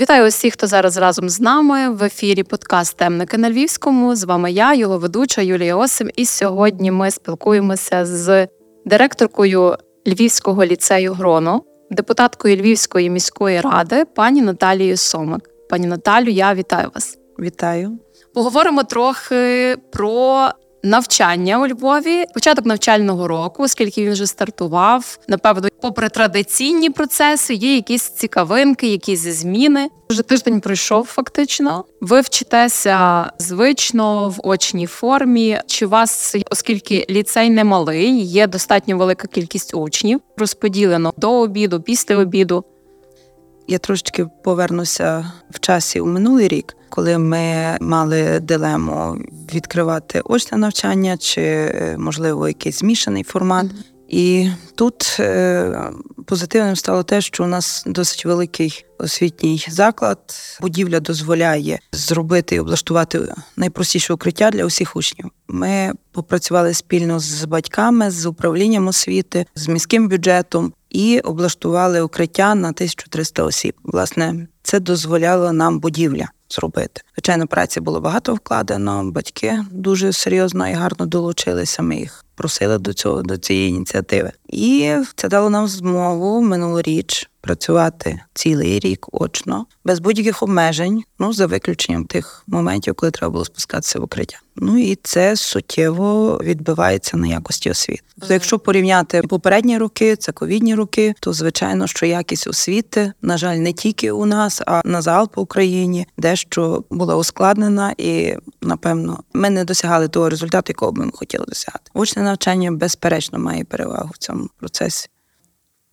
Вітаю усіх, хто зараз разом з нами в ефірі подкаст Темники на Львівському. З вами я, його ведуча Юлія Осим. І сьогодні ми спілкуємося з директоркою Львівського ліцею Гроно, депутаткою Львівської міської ради, пані Наталією Сомик. Пані Наталю, я вітаю вас. Вітаю. Поговоримо трохи про навчання у Львові, початок навчального року, оскільки він вже стартував. Напевно, попри традиційні процеси, є якісь цікавинки, якісь зміни. Вже тиждень пройшов фактично. Ви вчитеся звично в очній формі. Чи вас, оскільки ліцей не малий, є достатньо велика кількість учнів, розподілено до обіду, після обіду. Я трошечки повернуся в часі у минулий рік, коли ми мали дилему відкривати очне навчання чи, е, можливо, якийсь змішаний формат. І тут е, позитивним стало те, що у нас досить великий освітній заклад. Будівля дозволяє зробити і облаштувати найпростіше укриття для усіх учнів. Ми попрацювали спільно з батьками, з управлінням освіти, з міським бюджетом і облаштували укриття на 1300 осіб. Власне, це дозволяло нам будівля зробити. Звичайно, праці було багато вкладено. Батьки дуже серйозно і гарно долучилися. Ми їх просили до цього до цієї ініціативи, і це дало нам змогу минулоріч працювати цілий рік очно, без будь-яких обмежень, ну за виключенням тих моментів, коли треба було спускатися в укриття. Ну і це суттєво відбивається на якості освіти. Тобто, якщо порівняти попередні роки, це ковідні роки, то звичайно, що якість освіти, на жаль, не тільки у нас, а на загал по Україні, дещо була ускладнена, і напевно ми не досягали того результату, якого б ми хотіли досягати. Очне навчання безперечно має перевагу в цьому процесі.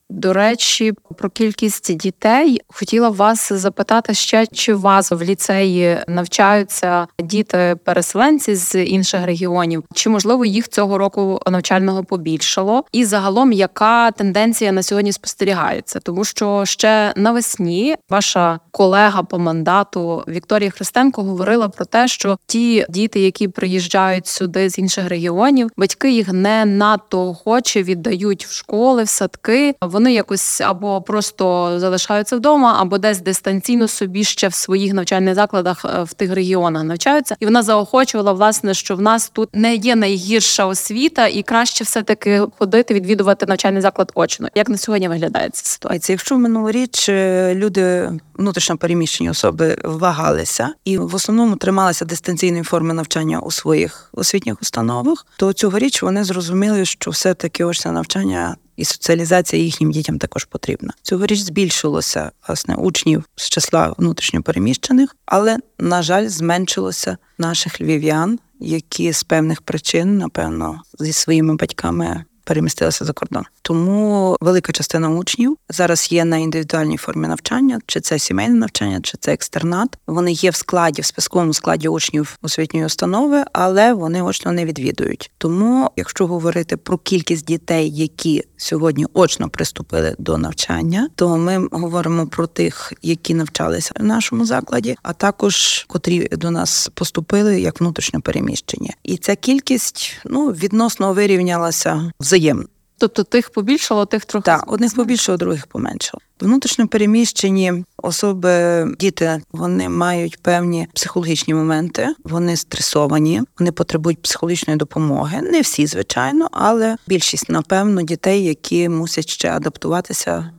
До речі, про кількість дітей хотіла вас запитати ще, чи у вас в ліцеї навчаються діти-переселенці з інших регіонів, чи можливо їх цього року навчального побільшало? І загалом, яка тенденція на сьогодні спостерігається? Тому що ще навесні ваша колега по мандату Вікторія Христенко говорила про те, що ті діти, які приїжджають сюди з інших регіонів, батьки їх не надто охоче віддають в школи, в садки вони якось або просто залишаються вдома, або десь дистанційно собі ще в своїх навчальних закладах е, в тих регіонах навчаються. І вона заохочувала власне, що в нас тут не є найгірша освіта, і краще все таки ходити, відвідувати навчальний заклад очно. Як на сьогодні виглядає ця ситуація? Якщо минулоріч е, люди внутрішньо переміщені особи вагалися і в основному трималися дистанційної форми навчання у своїх освітніх установах, то цьогоріч вони зрозуміли, що все таки очне навчання і соціалізація їхнім дітям також потрібна. Цьогоріч збільшилося власне учнів з числа внутрішньопереміщених, але на жаль, зменшилося наших львів'ян, які з певних причин, напевно, зі своїми батьками перемістилися за кордон. Тому велика частина учнів зараз є на індивідуальній формі навчання, чи це сімейне навчання, чи це екстернат. Вони є в складі, в списковому складі учнів освітньої установи, але вони очно не відвідують. Тому, якщо говорити про кількість дітей, які сьогодні очно приступили до навчання, то ми говоримо про тих, які навчалися в нашому закладі, а також котрі до нас поступили як внутрішньо переміщені. І ця кількість ну відносно вирівнялася взаємно. Тобто тих побільшало, тих трохи Так, одних побільшало, других поменшало. Внутрішньо переміщені особи, діти, вони мають певні психологічні моменти, вони стресовані, вони потребують психологічної допомоги. Не всі, звичайно, але більшість, напевно, дітей, які мусять ще адаптуватися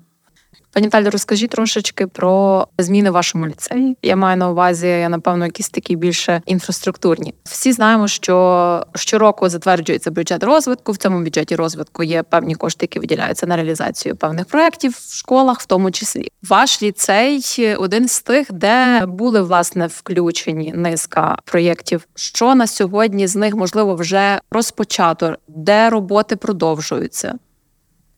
Пані Талі, розкажіть трошечки про зміни в вашому ліцеї. Я маю на увазі, я напевно, якісь такі більше інфраструктурні. Всі знаємо, що щороку затверджується бюджет розвитку. В цьому бюджеті розвитку є певні кошти, які виділяються на реалізацію певних проєктів в школах, в тому числі. Ваш ліцей один з тих, де були власне включені низка проєктів. Що на сьогодні з них можливо вже розпочато, де роботи продовжуються.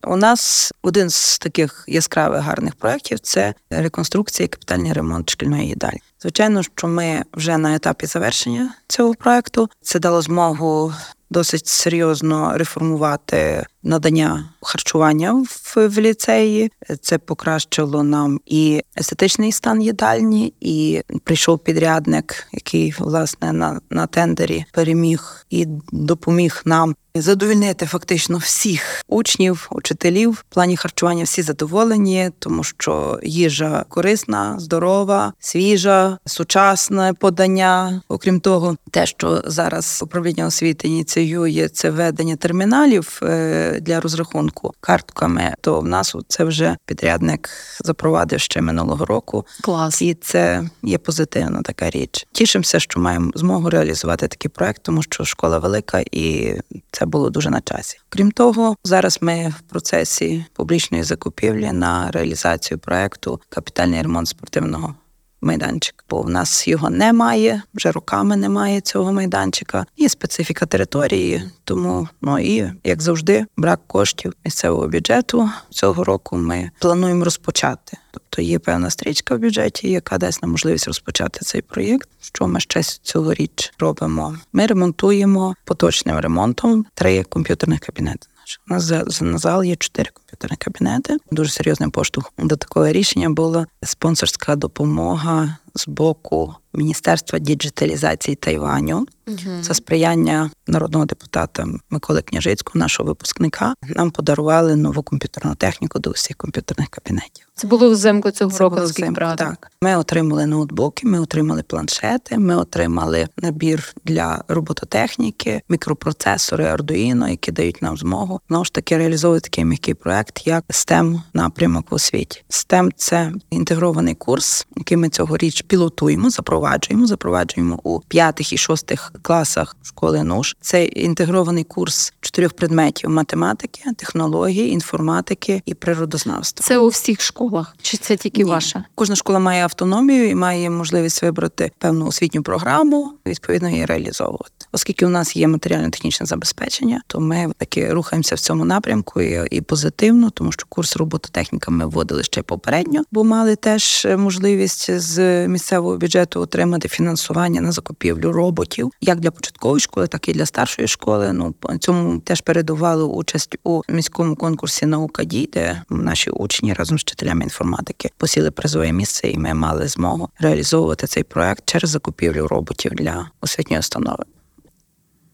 У нас один з таких яскравих гарних проєктів це реконструкція і капітальний ремонт шкільної їдальні. Звичайно, що ми вже на етапі завершення цього проєкту. Це дало змогу досить серйозно реформувати надання харчування в, в ліцеї. Це покращило нам і естетичний стан їдальні, і прийшов підрядник, який власне на, на тендері переміг і допоміг нам задовільнити фактично всіх учнів, учителів в плані харчування. Всі задоволені, тому що їжа корисна, здорова, свіжа, сучасне подання. Окрім того, те, що зараз управління освіти ініціює це ведення терміналів е, для розрахунку картками, то в нас це вже підрядник запровадив ще минулого року. Клас. І це є позитивна така річ. Тішимося, що маємо змогу реалізувати такий проект, тому що школа велика і це було дуже на часі. Крім того, зараз ми в процесі публічної закупівлі на реалізацію проекту капітальний ремонт спортивного. Майданчик, бо в нас його немає, вже роками немає цього майданчика. Є специфіка території, тому ну і як завжди, брак коштів місцевого бюджету цього року. Ми плануємо розпочати. Тобто є певна стрічка в бюджеті, яка дасть нам можливість розпочати цей проєкт. Що ми ще цьогоріч робимо? Ми ремонтуємо поточним ремонтом три комп'ютерних кабінети. У нас на зал є чотири комп'ютерні кабінети. Дуже серйозним поштовхом до такого рішення була спонсорська допомога з боку Міністерства діджиталізації Тайваню uh за сприяння народного депутата Миколи Княжицького, нашого випускника. Нам подарували нову комп'ютерну техніку до усіх комп'ютерних кабінетів. Це було взимку цього Це року. Взимку, так. Ми отримали ноутбуки, ми отримали планшети, ми отримали набір для робототехніки, мікропроцесори Arduino, які дають нам змогу знову ж таки реалізовувати такий м'який проект, як STEM напрямок в освіті. STEM – це інтегрований курс, який ми цьогоріч пілотуємо, запроваджуємо, запроваджуємо у п'ятих і шостих класах школи НУШ. Це інтегрований курс чотирьох предметів: математики, технології, інформатики і природознавства. Це у всіх школах, чи це тільки Ні. ваша? Кожна школа має автономію і має можливість вибрати певну освітню програму, відповідно її реалізовувати. Оскільки у нас є матеріально-технічне забезпечення, то ми таки рухаємося в цьому напрямку і, і позитивно, тому що курс робототехніка ми вводили ще попередньо, бо мали теж можливість з місцевого бюджету отримати фінансування на закупівлю роботів, як для початкової школи, так і для старшої школи. Ну цьому теж передували участь у міському конкурсі наука дій, де наші учні разом з вчителями інформатики посіли призове місце, і ми мали змогу реалізовувати цей проект через закупівлю роботів для освітньої установи.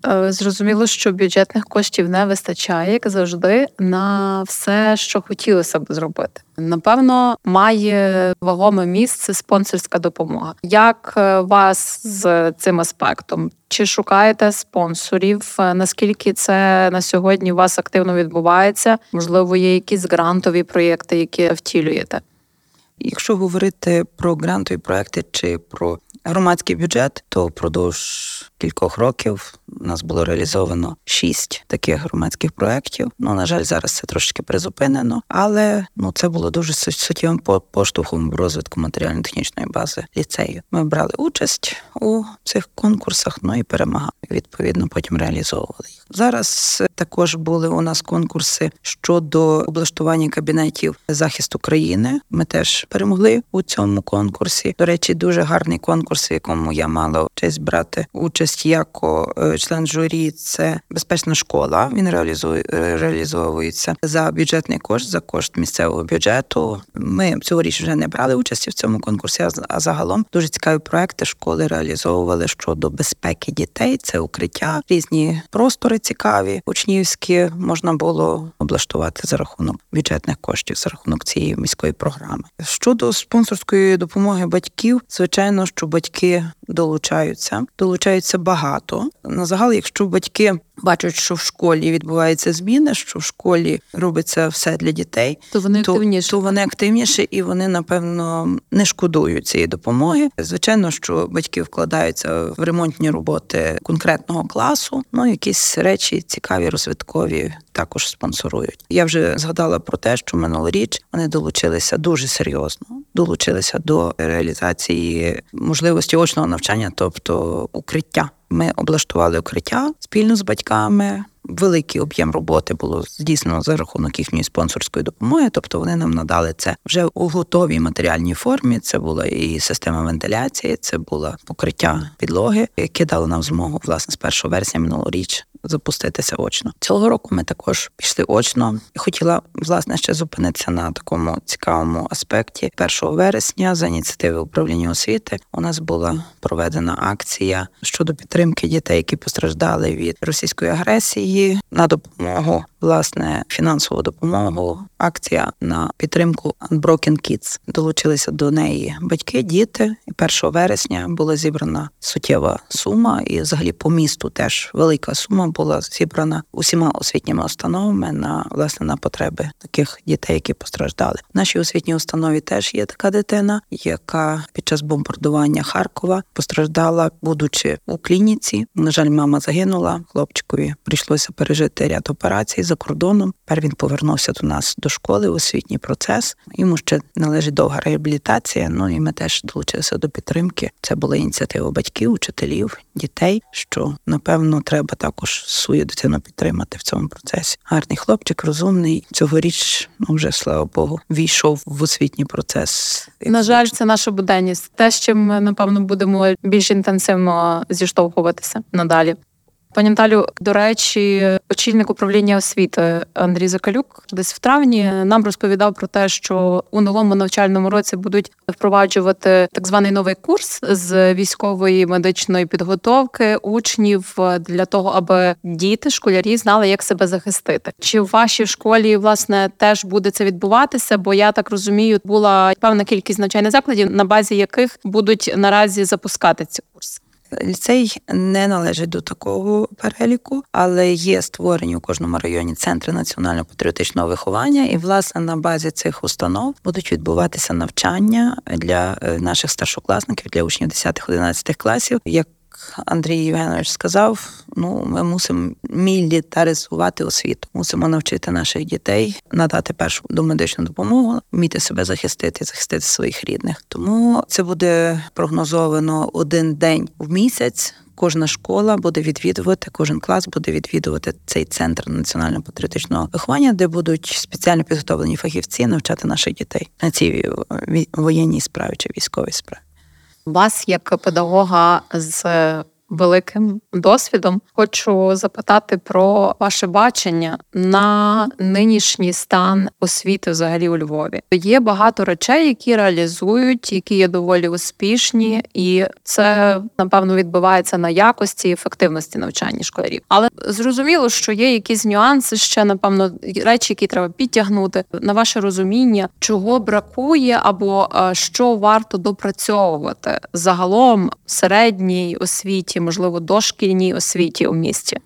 Е, зрозуміло, що бюджетних коштів не вистачає, як завжди, на все, що хотілося б зробити. Напевно, має вагоме місце спонсорська допомога. Як е, вас з цим аспектом? Чи шукаєте спонсорів? Е, наскільки це на сьогодні у вас активно відбувається? Можливо, є якісь грантові проєкти, які втілюєте? Якщо говорити про грантові проекти чи про громадський бюджет, то впродовж кількох років у нас було реалізовано шість таких громадських проєктів. Ну на жаль, зараз це трошки призупинено, але ну це було дуже суттєвим поштовхом в розвитку матеріально-технічної бази ліцею. Ми брали участь у цих конкурсах, ну і перемагали. Відповідно, потім реалізовували їх. Зараз також були у нас конкурси щодо облаштування кабінетів захисту країни. Ми теж перемогли у цьому конкурсі. До речі, дуже гарний конкурс, в якому я мала честь брати участь як е, член журі. Це безпечна школа. Він реалізує реалізовується за бюджетний кошт, за кошт місцевого бюджету. Ми цьогоріч вже не брали участі в цьому конкурсі. А загалом дуже цікаві проекти школи реалізовували щодо безпеки дітей. Це укриття, різні простори цікаві учнівські можна було облаштувати за рахунок бюджетних коштів, за рахунок цієї міської програми. Щодо спонсорської допомоги батьків, звичайно, що батьки долучаються, долучаються багато. На загал, якщо батьки бачать, що в школі відбуваються зміни, що в школі робиться все для дітей, то вони активніше. То, то вони активніші і вони напевно не шкодують цієї допомоги. Звичайно, що батьки вкладаються в ремонтні роботи конкретного класу. Ну якісь речі цікаві, розвиткові також спонсорують. Я вже згадала про те, що минулоріч вони долучилися дуже серйозно, долучилися до реалізації можливості очного навчання, тобто укриття. Ми облаштували укриття спільно з батьками. Великий об'єм роботи було здійснено за рахунок їхньої спонсорської допомоги, тобто вони нам надали це вже у готовій матеріальній формі. Це була і система вентиляції, це було покриття підлоги, яке дало нам змогу власне з 1 вересня минулоріч запуститися очно. Цього року ми також пішли очно. Хотіла власне ще зупинитися на такому цікавому аспекті. 1 вересня за ініціативи управління освіти у нас була проведена акція щодо підтримки дітей, які постраждали від російської агресії на допомогу власне фінансову допомогу. Акція на підтримку Unbroken Kids. долучилися до неї батьки, діти. І 1 вересня була зібрана суттєва сума, і взагалі по місту теж велика сума була зібрана усіма освітніми установами на власне на потреби таких дітей, які постраждали. В нашій освітній установі теж є така дитина, яка під час бомбардування Харкова постраждала, будучи у клініці. На жаль, мама загинула. Хлопчикові прийшлося пережити ряд операцій за кордоном. Тепер він повернувся до нас до школи, освітній процес. Йому ще належить довга реабілітація. Ну і ми теж долучилися до підтримки. Це була ініціатива батьків, учителів, дітей. Що напевно треба також свою дитину підтримати в цьому процесі. Гарний хлопчик, розумний. Цьогоріч ну вже слава Богу, війшов в освітній процес. На жаль, це наша буденність. Те, з чим ми напевно будемо більш інтенсивно зіштовхуватися надалі. Пані Наталю, до речі, очільник управління освіти Андрій Закалюк десь в травні нам розповідав про те, що у новому навчальному році будуть впроваджувати так званий новий курс з військової медичної підготовки учнів для того, аби діти, школярі знали, як себе захистити. Чи в вашій школі власне теж буде це відбуватися? Бо я так розумію, була певна кількість навчальних закладів, на базі яких будуть наразі запускати ці курси. Ліцей не належить до такого переліку, але є створені у кожному районі центри національно-патріотичного виховання, і власне на базі цих установ будуть відбуватися навчання для е, наших старшокласників, для учнів 10-11 класів. як Андрій Євгенович сказав: ну ми мусимо мілітаризувати освіту, мусимо навчити наших дітей надати першу домедичну допомогу, вміти себе захистити, захистити своїх рідних. Тому це буде прогнозовано один день в місяць. Кожна школа буде відвідувати, кожен клас буде відвідувати цей центр національно-патріотичного виховання, де будуть спеціально підготовлені фахівці навчати наших дітей на цій воєнній справі чи військовій справі вас як педагога з великим досвідом. Хочу запитати про ваше бачення на нинішній стан освіти взагалі у Львові. Є багато речей, які реалізують, які є доволі успішні, і це напевно відбувається на якості і ефективності навчання школярів. Але зрозуміло, що є якісь нюанси ще напевно речі, які треба підтягнути на ваше розуміння, чого бракує, або е, що варто допрацьовувати загалом в середній освіті освіті, можливо, дошкільній освіті у місті?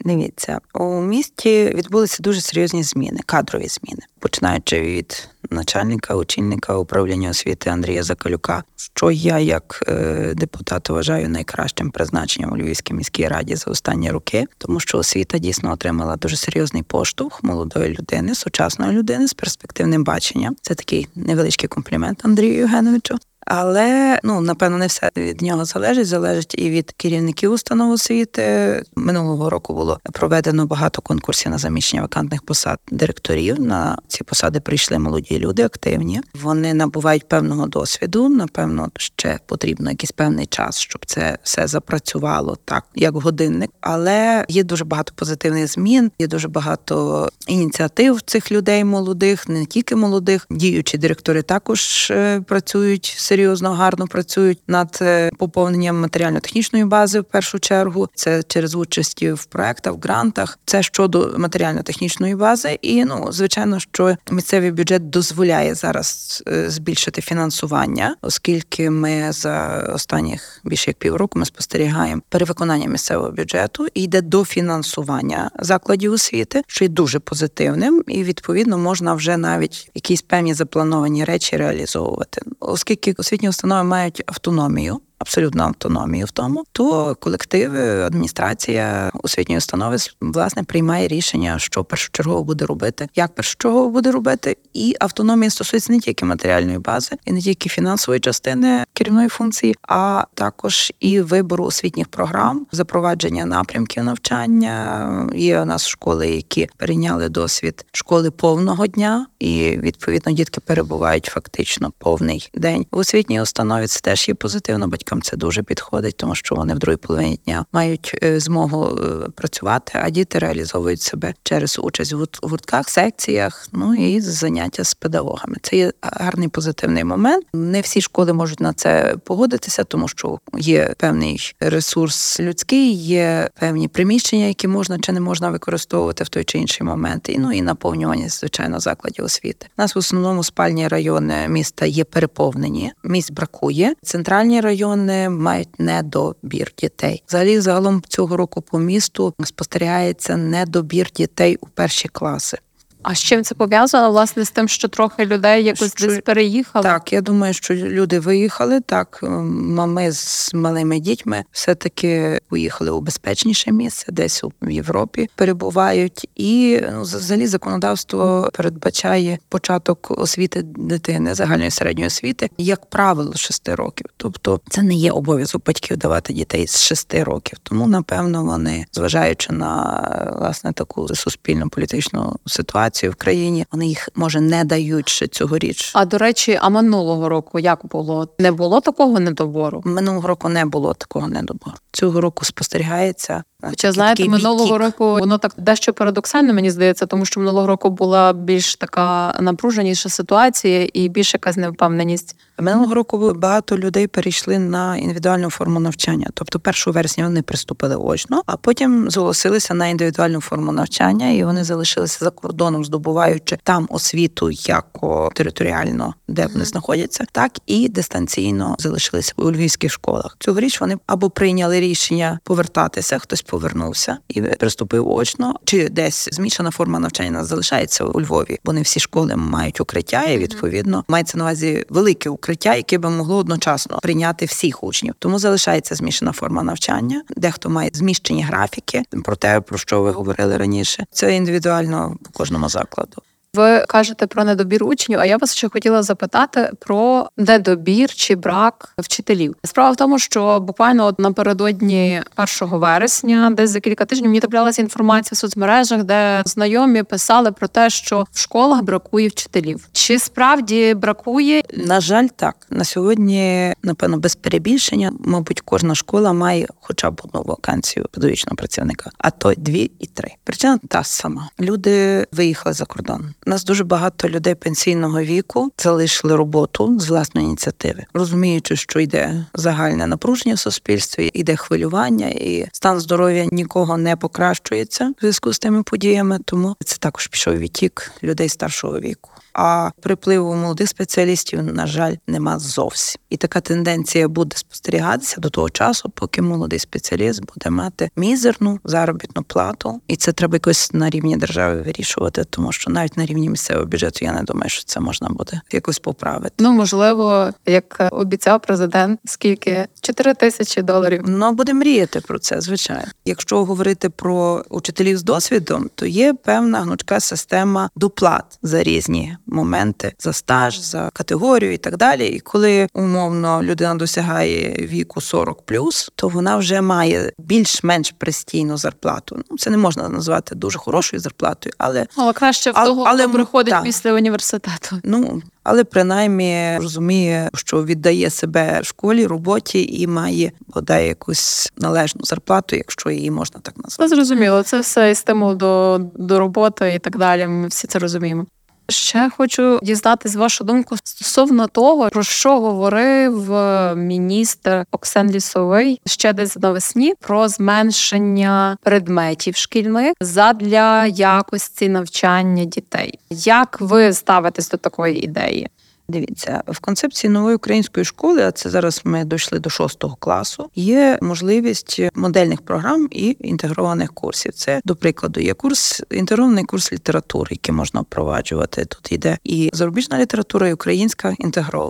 Дивіться, у місті відбулися дуже серйозні зміни, кадрові зміни, починаючи від начальника, очільника управління освіти Андрія Закалюка, що я як е, депутат вважаю найкращим призначенням у Львівській міській раді за останні роки, тому що освіта дійсно отримала дуже серйозний поштовх молодої людини, сучасної людини з перспективним баченням. Це такий невеличкий комплімент Андрію Євгеновичу. Але ну напевно не все від нього залежить. Залежить і від керівників установ освіти. Минулого року було проведено багато конкурсів на заміщення вакантних посад директорів. На ці посади прийшли молоді люди, активні. Вони набувають певного досвіду. Напевно, ще потрібно якийсь певний час, щоб це все запрацювало так, як годинник. Але є дуже багато позитивних змін. Є дуже багато ініціатив цих людей молодих, не тільки молодих. Діючі директори також е, працюють серйозно гарно працюють над е, поповненням матеріально-технічної бази в першу чергу. Це через участі в проектах, в грантах. Це щодо матеріально-технічної бази. І ну звичайно, що місцевий бюджет дозволяє зараз е, збільшити фінансування, оскільки ми за останніх більше як півроку ми спостерігаємо перевиконання місцевого бюджету і йде до фінансування закладів освіти, що є дуже позитивним, і відповідно можна вже навіть якісь певні заплановані речі реалізовувати, оскільки освітні установи мають автономію абсолютну автономію в тому, то колективи, адміністрація освітньої установи власне приймає рішення, що першочергово буде робити, як першочергово буде робити, і автономія стосується не тільки матеріальної бази, і не тільки фінансової частини керівної функції, а також і вибору освітніх програм, запровадження напрямків навчання. Є у нас школи, які перейняли досвід школи повного дня, і відповідно дітки перебувають фактично повний день в освітній установі. Це теж є позитивно. Батьки батькам це дуже підходить, тому що вони в другій половині дня мають е, змогу е, працювати, а діти реалізовують себе через участь в гуртках, секціях, ну і заняття з педагогами. Це є гарний позитивний момент. Не всі школи можуть на це погодитися, тому що є певний ресурс людський, є певні приміщення, які можна чи не можна використовувати в той чи інший момент. І ну і наповнювання звичайно закладів освіти. У Нас в основному спальні райони міста є переповнені, місць бракує. Центральні райони мають недобір дітей. Взагалі, загалом цього року по місту спостерігається недобір дітей у перші класи. А з чим це пов'язано власне з тим, що трохи людей якось що... десь переїхали? Так, я думаю, що люди виїхали. Так, мами з малими дітьми все-таки поїхали у безпечніше місце, десь у Європі перебувають, і ну, взагалі законодавство передбачає початок освіти дитини загальної середньої освіти, як правило, 6 років. Тобто це не є обов'язок батьків давати дітей з 6 років. Тому напевно вони, зважаючи на власне таку суспільну політичну ситуацію ситуацію в країні. Вони їх може не дають ще цьогоріч. А до речі, а минулого року як було? Не було такого недобору? Минулого року не було такого недобору. Цього року спостерігається Хоча знаєте, минулого року воно так дещо парадоксально, мені здається, тому що минулого року була більш така напруженіша ситуація і більш якась невпевненість. Минулого року багато людей перейшли на індивідуальну форму навчання. Тобто, 1 вересня вони приступили очно, а потім зголосилися на індивідуальну форму навчання, і вони залишилися за кордоном, здобуваючи там освіту як територіально, де вони знаходяться, так і дистанційно залишилися у львівських школах. Цьогоріч вони або прийняли рішення повертатися, хтось повернувся і приступив очно, чи десь змішана форма навчання нас залишається у Львові, бо не всі школи мають укриття, і відповідно мається на увазі велике укриття, яке би могло одночасно прийняти всіх учнів. Тому залишається змішана форма навчання. Дехто має зміщені графіки, про те, про що ви говорили раніше. Це індивідуально по кожному закладу. Ви кажете про недобір учнів, а я вас ще хотіла запитати про недобір чи брак вчителів. Справа в тому, що буквально от напередодні 1 вересня, десь за кілька тижнів мені траплялася інформація в соцмережах, де знайомі писали про те, що в школах бракує вчителів. Чи справді бракує? На жаль, так на сьогодні, напевно, без перебільшення, мабуть, кожна школа має хоча б одну вакансію педагогічного працівника, а то дві і три. Причина та сама: люди виїхали за кордон. У нас дуже багато людей пенсійного віку залишили роботу з власної ініціативи, розуміючи, що йде загальне напруження в суспільстві, йде хвилювання, і стан здоров'я нікого не покращується в зв'язку з тими подіями. Тому це також пішов відтік людей старшого віку а припливу молодих спеціалістів, на жаль, нема зовсім. І така тенденція буде спостерігатися до того часу, поки молодий спеціаліст буде мати мізерну заробітну плату, і це треба якось на рівні держави вирішувати, тому що навіть на рівні місцевого бюджету я не думаю, що це можна буде якось поправити. Ну можливо, як обіцяв президент, скільки 4 тисячі доларів. Ну буде мріяти про це, звичайно. Якщо говорити про учителів з досвідом, то є певна гнучка система доплат за різні моменти за стаж, за категорію і так далі. І коли умовно людина досягає віку 40+, то вона вже має більш-менш престійну зарплату. Ну це не можна назвати дуже хорошою зарплатою, але але краще в того, але, хто приходить так. після університету. Ну але принаймні розуміє, що віддає себе школі, роботі і має бодай якусь належну зарплату, якщо її можна так назвати. Зрозуміло, це все стимул до, до роботи і так далі. Ми всі це розуміємо. Ще хочу дізнатись вашу думку стосовно того, про що говорив е, міністр Оксен Лісовий ще десь навесні про зменшення предметів шкільних задля якості навчання дітей. Як ви ставитесь до такої ідеї? Дивіться, в концепції нової української школи, а це зараз ми дійшли до шостого класу. Є можливість модельних програм і інтегрованих курсів. Це до прикладу є курс інтегрований курс літератури, який можна впроваджувати. Тут йде і зарубіжна література, і українська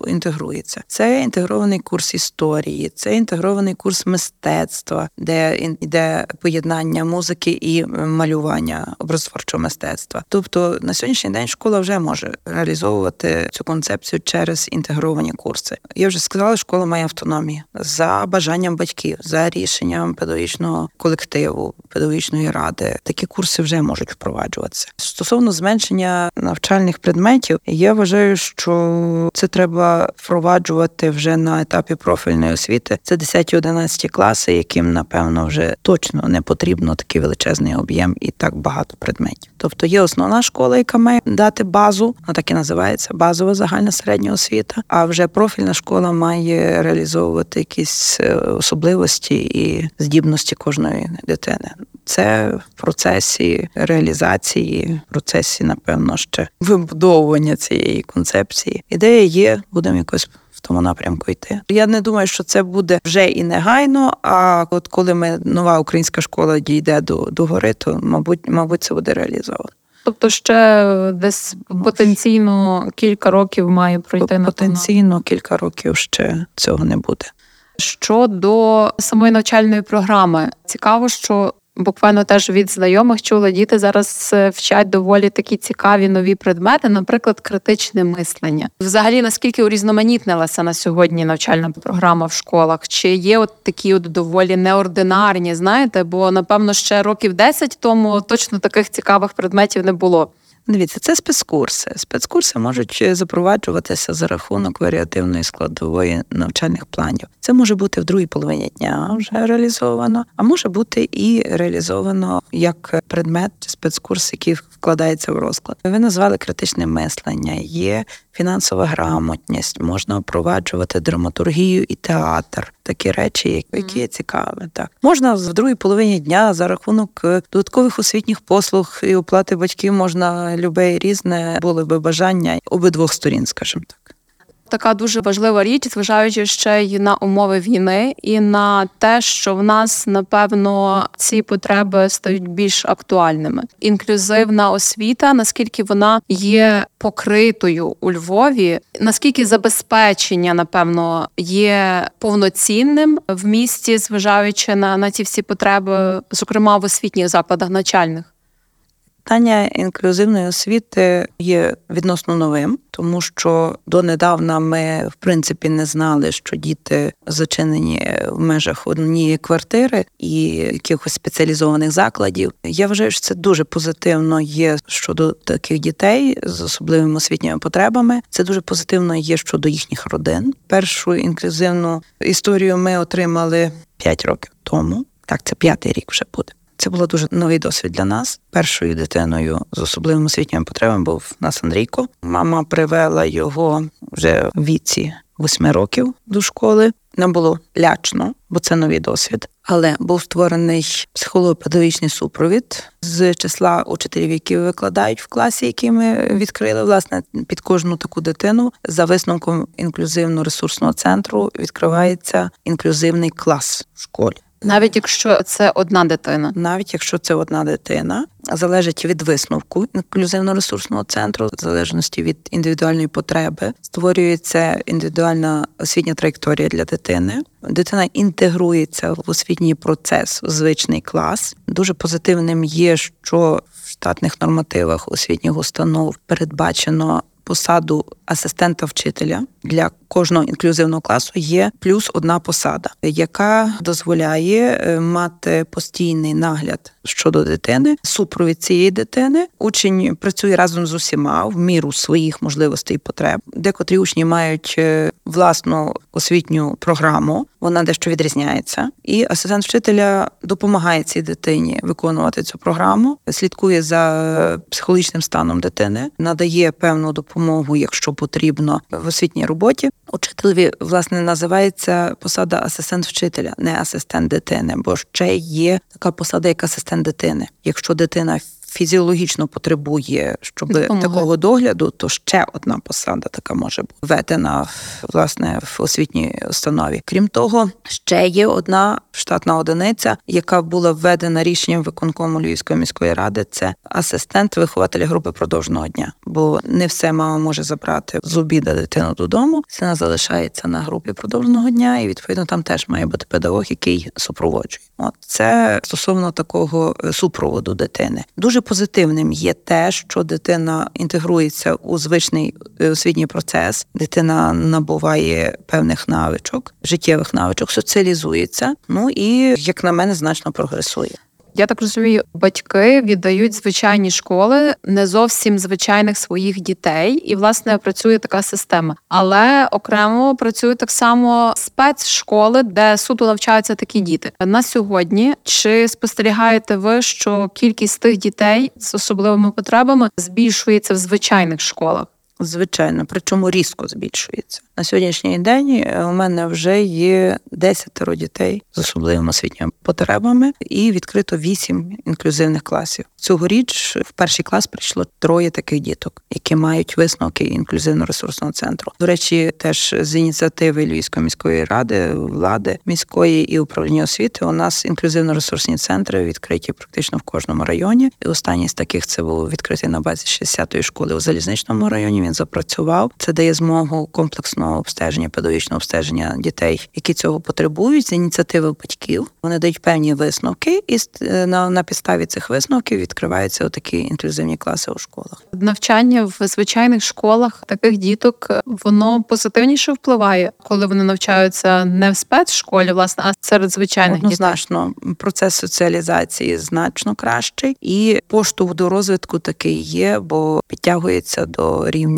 інтегрується. Це інтегрований курс історії, це інтегрований курс мистецтва, де йде поєднання музики і малювання образотворчого мистецтва. Тобто на сьогоднішній день школа вже може реалізовувати цю концепцію концепцію через інтегровані курси. Я вже сказала, школа має автономію за бажанням батьків, за рішенням педагогічного колективу, педагогічної ради. Такі курси вже можуть впроваджуватися. Стосовно зменшення навчальних предметів, я вважаю, що це треба впроваджувати вже на етапі профільної освіти. Це 10-11 класи, яким напевно вже точно не потрібно такий величезний об'єм і так багато предметів. Тобто є основна школа, яка має дати базу, вона так і називається базова загальна середня освіта. А вже профільна школа має реалізовувати якісь е, особливості і здібності кожної дитини. Це в процесі реалізації, в процесі, напевно, ще вибудовування цієї концепції. Ідея є, будемо якось. В тому напрямку йти. Я не думаю, що це буде вже і негайно. А от коли ми нова українська школа дійде до до гори, то мабуть, мабуть, це буде реалізовано. Тобто ще десь потенційно кілька років має пройти на потенційно кілька років ще цього не буде. Щодо самої навчальної програми, цікаво, що Буквально теж від знайомих чула, діти зараз е, вчать доволі такі цікаві нові предмети, наприклад, критичне мислення. Взагалі, наскільки урізноманітнилася на сьогодні навчальна програма в школах? Чи є от такі от доволі неординарні, знаєте? Бо напевно ще років 10 тому точно таких цікавих предметів не було. Дивіться, це спецкурси. Спецкурси можуть запроваджуватися за рахунок варіативної складової навчальних планів. Це може бути в другій половині дня вже реалізовано, а може бути і реалізовано як предмет спецкурс, який вкладається в розклад. Ви назвали критичне мислення, є фінансова грамотність, можна впроваджувати драматургію і театр, такі речі, які є цікаві. Так можна в другій половині дня за рахунок е, додаткових освітніх послуг і оплати батьків можна любе різне були би бажання обидвох сторін, скажімо так така дуже важлива річ, зважаючи ще й на умови війни, і на те, що в нас напевно ці потреби стають більш актуальними. Інклюзивна освіта, наскільки вона є покритою у Львові, наскільки забезпечення, напевно, є повноцінним в місті, зважаючи на, на ці всі потреби, зокрема в освітніх закладах начальних. Питання інклюзивної освіти є відносно новим, тому що донедавна ми в принципі не знали, що діти зачинені в межах однієї квартири і якихось спеціалізованих закладів. Я вважаю, що це дуже позитивно є щодо таких дітей з особливими освітніми потребами. Це дуже позитивно є щодо їхніх родин. Першу інклюзивну історію ми отримали 5 років тому. Так, це п'ятий рік вже буде. Це було дуже новий досвід для нас. Першою дитиною з особливими освітніми потребами був нас Андрійко. Мама привела його вже в віці восьми років до школи. Нам було лячно, бо це новий досвід. Але був створений психолого-педагогічний супровід з числа учителів, які викладають в класі, який ми відкрили власне під кожну таку дитину. За висновком інклюзивно-ресурсного центру відкривається інклюзивний клас в школі. Навіть якщо це одна дитина, навіть якщо це одна дитина, залежить від висновку інклюзивно-ресурсного центру, в залежності від індивідуальної потреби, створюється індивідуальна освітня траєкторія для дитини. Дитина інтегрується в освітній процес, в звичний клас. Дуже позитивним є, що в штатних нормативах освітніх установ передбачено посаду асистента вчителя для кожного інклюзивного класу є плюс одна посада, яка дозволяє е, мати постійний нагляд щодо дитини, супровід цієї дитини. Учень працює разом з усіма в міру своїх можливостей і потреб. Декотрі учні мають е, власну освітню програму, вона дещо відрізняється, і асистент вчителя допомагає цій дитині виконувати цю програму, слідкує за психологічним станом дитини, надає певну допомогу, якщо потрібно, в освітній роботі. Учителеві власне називається посада асистент вчителя, не асистент дитини, бо ще є така посада, як асистент дитини. Якщо дитина фізіологічно потребує, щоб Допомога. такого догляду, то ще одна посада така може бути введена власне в освітній установі. Крім того, ще є одна штатна одиниця, яка була введена рішенням виконкому Львівської міської ради. Це асистент вихователя групи продовжного дня, бо не все мама може забрати з обіда дитину додому. Вона залишається на групі продовжного дня, і відповідно там теж має бути педагог, який супроводжує. От це стосовно такого супроводу дитини. Дуже позитивним є те, що дитина інтегрується у звичний е, освітній процес, дитина набуває певних навичок, життєвих навичок, соціалізується. Ну і як на мене, значно прогресує. Я так розумію, батьки віддають звичайні школи не зовсім звичайних своїх дітей, і власне працює така система. Але окремо працюють так само спецшколи, де суто навчаються такі діти. На сьогодні чи спостерігаєте ви, що кількість тих дітей з особливими потребами збільшується в звичайних школах? Звичайно, причому різко збільшується. На сьогоднішній день е, у мене вже є десятеро дітей з особливими освітніми потребами, і відкрито вісім інклюзивних класів. Цьогоріч в перший клас прийшло троє таких діток, які мають висновки інклюзивно-ресурсного центру. До речі, теж з ініціативи Львівської міської ради, влади міської і управління освіти у нас інклюзивно-ресурсні центри відкриті практично в кожному районі. І останній з таких це був відкритий на базі 60-ї школи у залізничному районі. Він запрацював. Це дає змогу комплексного обстеження, педагогічного обстеження дітей, які цього потребують з ініціативи батьків. Вони дають певні висновки, і е, на, на підставі цих висновків відкриваються отакі інклюзивні класи у школах. Навчання в звичайних школах таких діток воно позитивніше впливає, коли вони навчаються не в спецшколі, власне, а серед звичайних Однозначно, дітей. процес соціалізації значно кращий, і поштовх до розвитку такий є, бо підтягується до рівня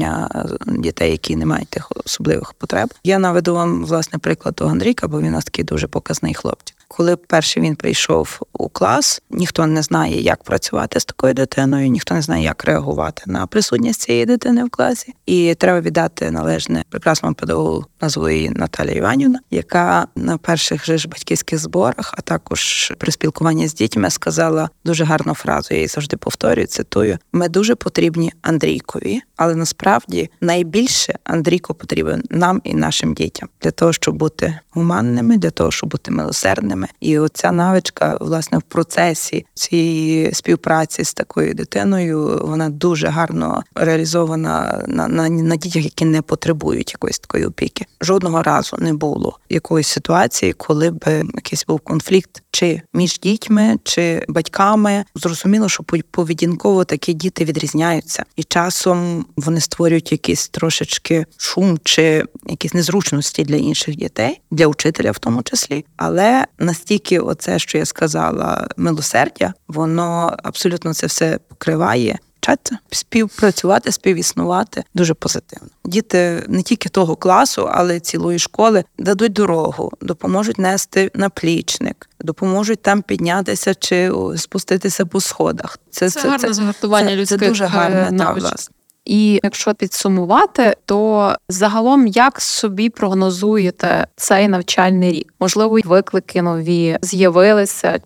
дітей, які не мають тих особливих потреб. Я наведу вам власне приклад Андрійка, бо він у нас такий дуже показний хлопчик. Коли перший він прийшов у клас, ніхто не знає, як працювати з такою дитиною, ніхто не знає, як реагувати на присутність цієї дитини в класі. І треба віддати належне прекрасному педагогу, назву її Наталія Іванівна, яка на перших же ж батьківських зборах, а також при спілкуванні з дітьми, сказала дуже гарну фразу. Я її завжди повторюю, цитую: ми дуже потрібні Андрійкові, але насправді найбільше Андрійко потрібен нам і нашим дітям для того, щоб бути гуманними, для того, щоб бути милосердними. І оця навичка, власне, в процесі цієї співпраці з такою дитиною, вона дуже гарно реалізована на, на, на дітях, які не потребують якоїсь такої опіки. Жодного разу не було якоїсь ситуації, коли б якийсь був конфлікт чи між дітьми, чи батьками. Зрозуміло, що поведінково такі діти відрізняються, і часом вони створюють якийсь трошечки шум чи якісь незручності для інших дітей, для учителя в тому числі. Але настільки, оце, що я сказала, милосердя, воно абсолютно це все покриває. Вчаться співпрацювати, співіснувати дуже позитивно. Діти не тільки того класу, але й цілої школи дадуть дорогу, допоможуть нести наплічник, допоможуть там піднятися чи спуститися по сходах. Це це, це гарне згартування людських Це дуже гарне та, власне. І якщо підсумувати, то загалом як собі прогнозуєте цей навчальний рік? Можливо, виклики нові з'явилися.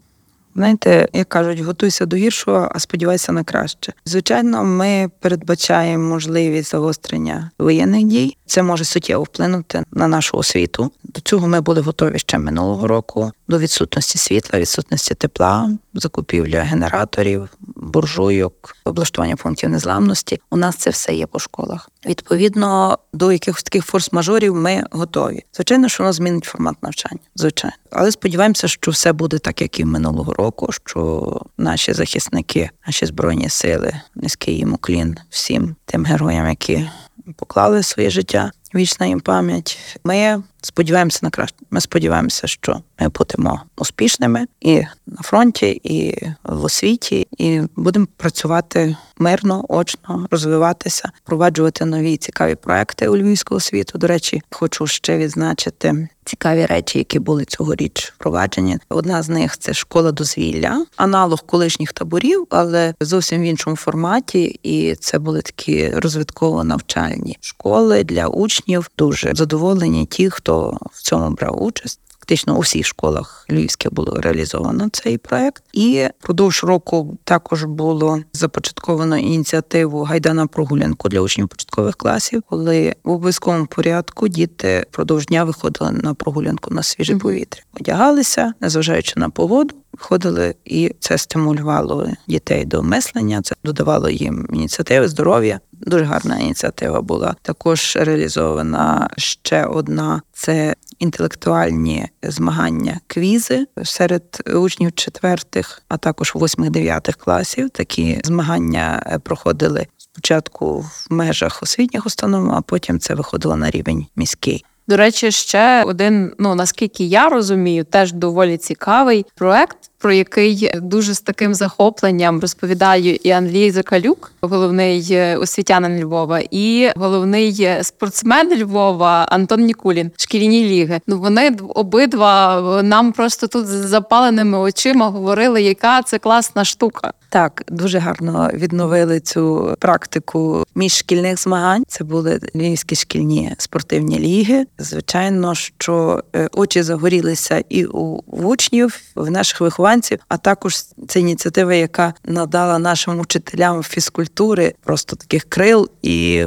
Знаєте, як кажуть, готуйся до гіршого, а сподівайся на краще. Звичайно, ми передбачаємо можливість загострення воєнних дій. Це може суттєво вплинути на нашу освіту. До цього ми були готові ще минулого року. До відсутності світла, відсутності тепла, закупівля генераторів, буржуйок, облаштування пунктів незламності. У нас це все є по школах. Відповідно до якихось таких форс-мажорів ми готові. Звичайно, що воно змінить формат навчання, звичайно, але сподіваємося, що все буде так, як і минулого року. Що наші захисники, наші збройні сили, низький їм уклін всім тим героям, які поклали своє життя. Вічна їм пам'ять. Ми сподіваємося на краще. Ми сподіваємося, що ми будемо успішними і на фронті, і в освіті, і будемо працювати мирно, очно, розвиватися, впроваджувати нові цікаві проекти у Львівську освіту. До речі, хочу ще відзначити цікаві речі, які були цьогоріч впроваджені. Одна з них це школа дозвілля, аналог колишніх таборів, але зовсім в іншому форматі. І це були такі розвитково навчальні школи для учнів. Дуже задоволені ті, хто в цьому брав участь фактично у всіх школах львівських було реалізовано цей проект. І продовж року також було започатковано ініціативу гайдана прогулянку для учнів початкових класів, коли в обов'язковому порядку діти впродовж дня виходили на прогулянку на свіже повітря, одягалися, незважаючи на погоду, ходили, і це стимулювало дітей до мислення, це додавало їм ініціативи, здоров'я. Дуже гарна ініціатива була. Також реалізована ще одна це інтелектуальні змагання квізи серед учнів четвертих, а також восьмих-дев'ятих класів. Такі змагання проходили спочатку в межах освітніх установ, а потім це виходило на рівень міський. До речі, ще один, ну наскільки я розумію, теж доволі цікавий проект про який дуже з таким захопленням розповідає і Андрій Закалюк, головний е, освітянин Львова, і головний е, спортсмен Львова Антон Нікулін, шкільні ліги. Ну вони обидва нам просто тут з запаленими очима говорили, яка це класна штука. Так, дуже гарно відновили цю практику міжшкільних змагань. Це були львівські шкільні спортивні ліги. Звичайно, що е, очі загорілися і у учнів в наших вихованців, а також це ініціатива, яка надала нашим учителям фізкультури просто таких крил, і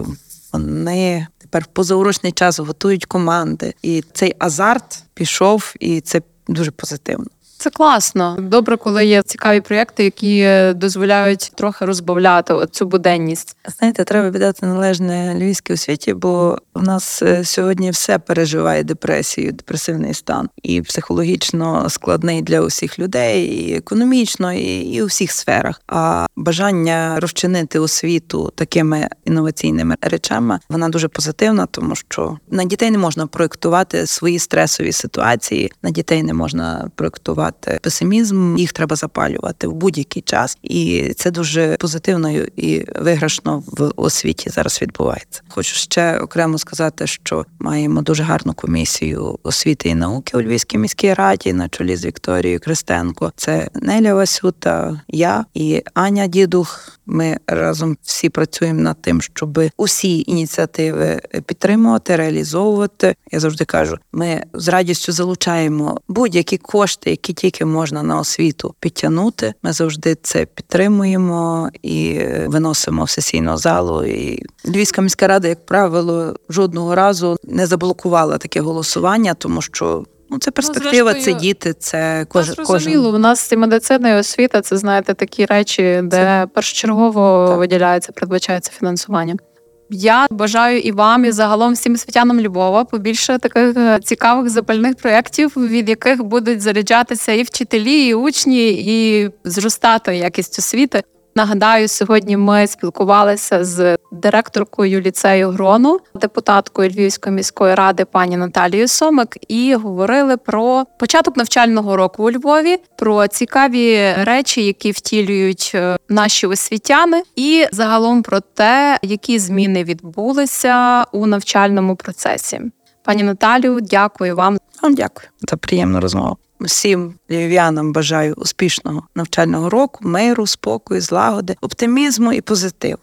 вони тепер в позаурочний час готують команди. І цей азарт пішов, і це дуже позитивно. Це класно. Добре, коли є цікаві проєкти, які дозволяють трохи розбавляти цю буденність. Знаєте, треба віддати належне львівській освіті, бо в нас е, сьогодні все переживає депресію, депресивний стан і психологічно складний для усіх людей, і економічно, і, і у всіх сферах. А бажання розчинити освіту такими інноваційними речами вона дуже позитивна, тому що на дітей не можна проектувати свої стресові ситуації, на дітей не можна проектувати запалювати песимізм, їх треба запалювати в будь-який час, і це дуже позитивно і виграшно в освіті зараз відбувається. Хочу ще окремо сказати, що маємо дуже гарну комісію освіти і науки у Львівській міській раді на чолі з Вікторією Кристенко. Це Неля Васюта, я і Аня Дідух. Ми разом всі працюємо над тим, щоб усі ініціативи підтримувати, реалізовувати. Я завжди кажу, ми з радістю залучаємо будь-які кошти, які тільки можна на освіту підтягнути. Ми завжди це підтримуємо і виносимо в сесійну залу. І Львівська міська рада, як правило, жодного разу не заблокувала таке голосування, тому що. Ну, це перспектива, ну, це діти, це кожен. кожен. У нас і медицина, і освіта це знаєте такі речі, де це... першочергово так. виділяється, передбачається фінансування. Я бажаю і вам, і загалом всім світянам Львова побільше таких е, цікавих запальних проєктів, від яких будуть заряджатися і вчителі, і учні, і зростати якість освіти. Нагадаю, сьогодні ми спілкувалися з директоркою ліцею Грону, депутаткою Львівської міської ради пані Наталією Сомик, і говорили про початок навчального року у Львові, про цікаві речі, які втілюють е, наші освітяни, і загалом про те, які зміни відбулися у навчальному процесі. Пані Наталію, дякую вам. Вам дякую за приємну розмову. Всім львів'янам бажаю успішного навчального року, миру, спокою, злагоди, оптимізму і позитиву.